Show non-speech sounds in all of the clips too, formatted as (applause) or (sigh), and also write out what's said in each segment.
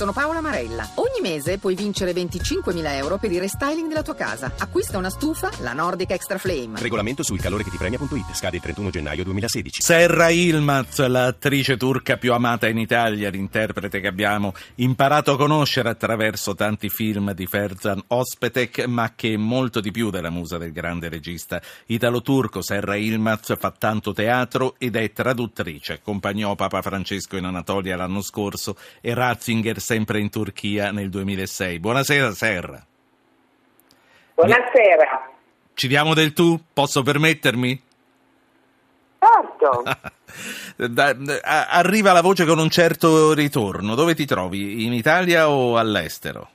Sono Paola Marella. Ogni mese puoi vincere 25.000 euro per il restyling della tua casa. Acquista una stufa, la Nordic Extra Flame. Regolamento sul calore che ti premia.it. Scade il 31 gennaio 2016. Serra Ilmaz, l'attrice turca più amata in Italia, l'interprete che abbiamo imparato a conoscere attraverso tanti film di Ferzan Ospetek, ma che è molto di più della musa del grande regista italo-turco. Serra Ilmaz fa tanto teatro ed è traduttrice. Accompagnò Papa Francesco in Anatolia l'anno scorso e Ratzinger sempre in Turchia nel 2006. Buonasera Serra. Buonasera. Ci diamo del tu? Posso permettermi? Certo. (laughs) Arriva la voce con un certo ritorno. Dove ti trovi? In Italia o all'estero?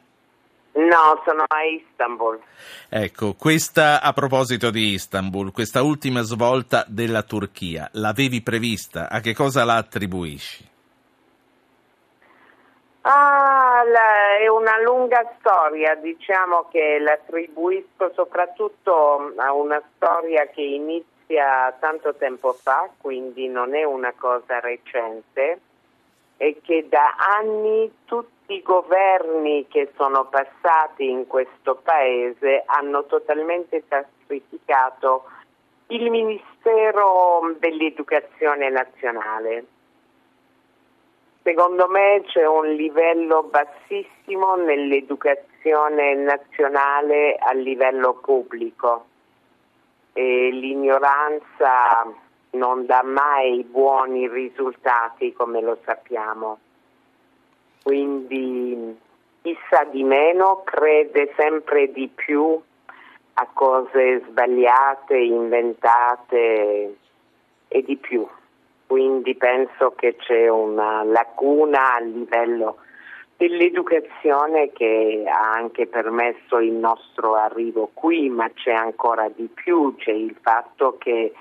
No, sono a Istanbul. Ecco, questa a proposito di Istanbul, questa ultima svolta della Turchia, l'avevi prevista? A che cosa la attribuisci? Ah, la- è una lunga storia, diciamo che l'attribuisco soprattutto a una storia che inizia tanto tempo fa, quindi non è una cosa recente, e che da anni tutti i governi che sono passati in questo paese hanno totalmente sacrificato il Ministero dell'Educazione Nazionale. Secondo me c'è un livello bassissimo nell'educazione nazionale a livello pubblico e l'ignoranza non dà mai buoni risultati come lo sappiamo. Quindi chi sa di meno crede sempre di più a cose sbagliate, inventate e di più quindi penso che c'è una lacuna a livello dell'educazione che ha anche permesso il nostro arrivo qui, ma c'è ancora di più, c'è il fatto che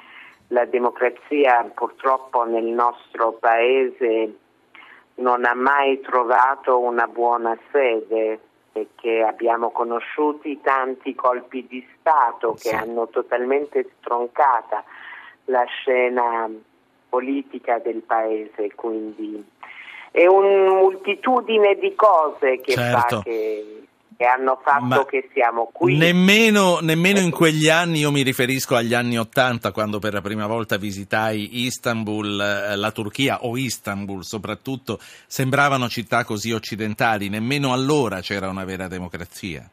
la democrazia purtroppo nel nostro paese non ha mai trovato una buona sede e che abbiamo conosciuto tanti colpi di Stato che Sì. hanno totalmente stroncata la scena politica del paese, quindi è una moltitudine di cose che, Certo. fa che, che hanno fatto Ma che siamo qui. Nemmeno, nemmeno in quegli anni, io mi riferisco agli anni Ottanta, quando per la prima volta visitai Istanbul, eh, la Turchia o Istanbul soprattutto, sembravano città così occidentali, nemmeno allora c'era una vera democrazia.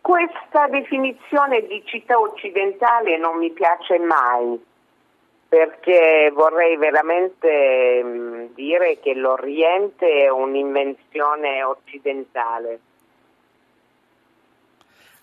Questa definizione di città occidentale non mi piace mai perché vorrei veramente dire che l'Oriente è un'invenzione occidentale.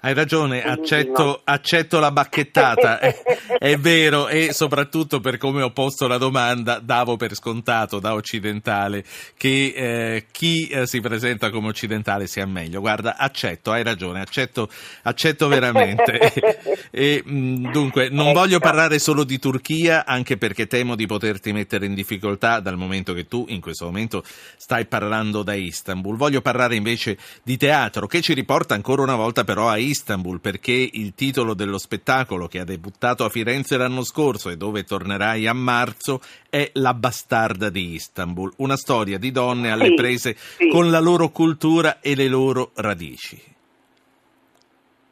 Hai ragione, accetto, accetto la bacchettata, (laughs) è, è vero, e soprattutto per come ho posto la domanda, davo per scontato da occidentale che eh, chi eh, si presenta come occidentale sia meglio. Guarda, accetto, hai ragione, accetto, accetto veramente. (laughs) e, mh, dunque, non Ecco. voglio parlare solo di Turchia, anche perché temo di poterti mettere in difficoltà dal momento che tu in questo momento stai parlando da Istanbul. Voglio parlare invece di teatro, che ci riporta ancora una volta però a Istanbul, perché il titolo dello spettacolo che ha debuttato a Firenze l'anno scorso e dove tornerai a marzo è La bastarda di Istanbul, una storia di donne alle Sì, prese sì. con la loro cultura e le loro radici.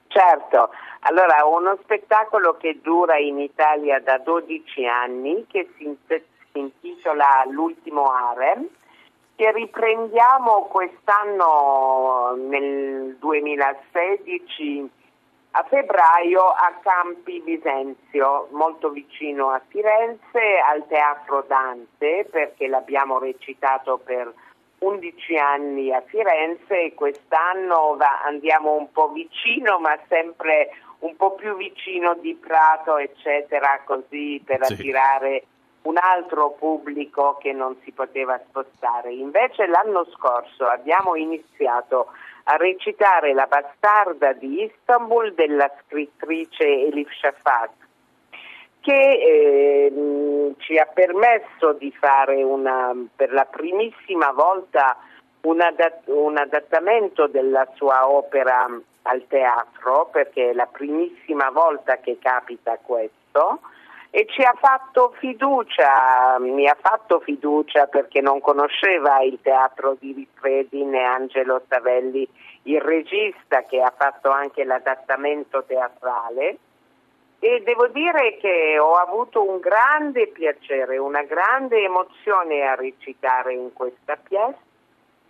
Certo, allora uno spettacolo che dura in Italia da 12 anni che si intitola L'ultimo harem che riprendiamo quest'anno nel 2016 a febbraio a Campi Bisenzio, molto vicino a Firenze, al Teatro Dante, perché l'abbiamo recitato per 11 anni a Firenze e quest'anno va- andiamo un po' vicino, ma sempre un po' più vicino di Prato, eccetera, così per Sì. attirare un altro pubblico che non si poteva spostare. Invece l'anno scorso abbiamo iniziato a recitare La bastarda di Istanbul della scrittrice Elif Shafak che ehm, ci ha permesso di fare una, per la primissima volta un, adat- un adattamento della sua opera al teatro, perché è la primissima volta che capita questo, e ci ha fatto fiducia, mi ha fatto fiducia perché non conosceva il teatro di Rifredi né Angelo Savelli, il regista che ha fatto anche l'adattamento teatrale. E devo dire che ho avuto un grande piacere, una grande emozione a recitare in questa pièce.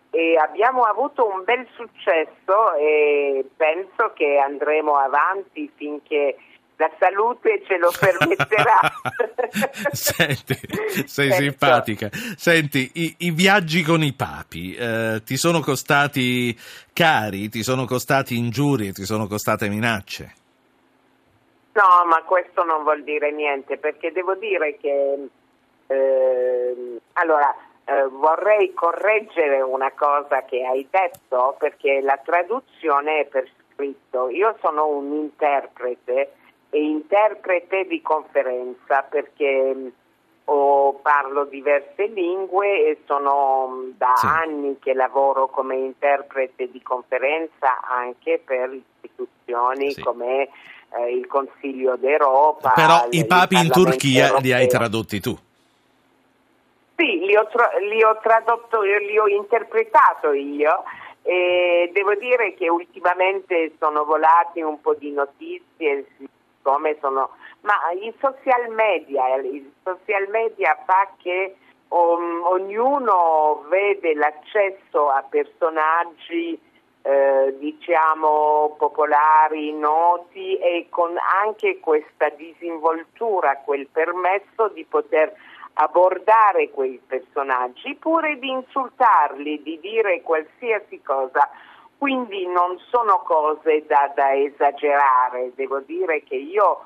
E abbiamo avuto un bel successo e penso che andremo avanti finché la salute ce lo permetterà. (laughs) Senti, sei ecco. simpatica. Senti, i, i, viaggi con i papi eh, ti sono costati cari, ti sono costati ingiurie, ti sono costate minacce? No, ma questo non vuol dire niente, perché devo dire che eh, allora eh, vorrei correggere una cosa che hai detto, perché la traduzione è per scritto. Io sono un interprete interprete di conferenza perché oh, parlo diverse lingue e sono da sì. anni che lavoro come interprete di conferenza anche per istituzioni sì. come eh, il Consiglio d'Europa. Però i papi in Turchia europeo. li hai tradotti tu. Sì, li ho, tra- li ho tradotto, li ho interpretato io e devo dire che ultimamente sono volati un po' di notizie come sono ma i social media, il social media fa che um, ognuno vede l'accesso a personaggi eh, diciamo popolari, noti e con anche questa disinvoltura, quel permesso di poter abbordare quei personaggi pure di insultarli, di dire qualsiasi cosa. Quindi non sono cose da, da esagerare, devo dire che io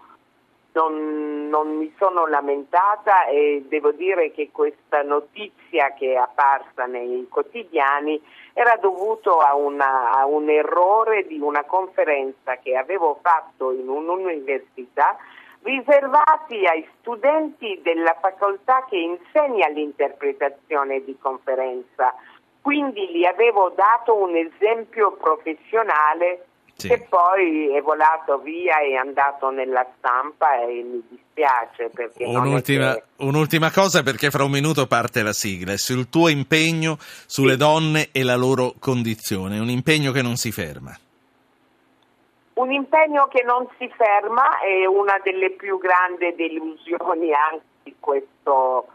non, non, mi sono lamentata e devo dire che questa notizia che è apparsa nei quotidiani era dovuto a, a un errore di una conferenza che avevo fatto in un'università riservati ai studenti della facoltà che insegna l'interpretazione di conferenza. Quindi gli avevo dato un esempio professionale sì. che poi è volato via e è andato nella stampa e mi dispiace perché un'ultima, che... un'ultima, cosa perché fra un minuto parte la sigla sul tuo impegno sulle sì. donne e la loro condizione un impegno che non si ferma un impegno che non si ferma è una delle più grandi delusioni anche di, questo,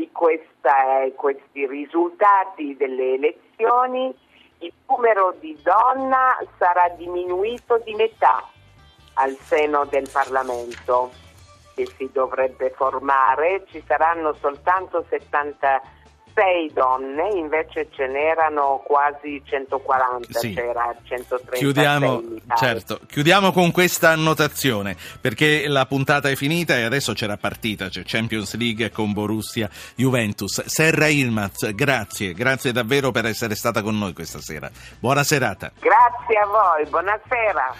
di questa, questi risultati delle elezioni il numero di donna sarà diminuito di metà al seno del Parlamento che si dovrebbe formare, ci saranno soltanto 70 6 donne, invece ce n'erano quasi 140, sì. c'era 130. Chiudiamo, certo, chiudiamo con questa annotazione, perché la puntata è finita e adesso c'è la partita, c'è Champions League con Borussia Juventus. Serra Ilmaz, grazie, grazie davvero per essere stata con noi questa sera. Buona serata. Grazie a voi, buonasera.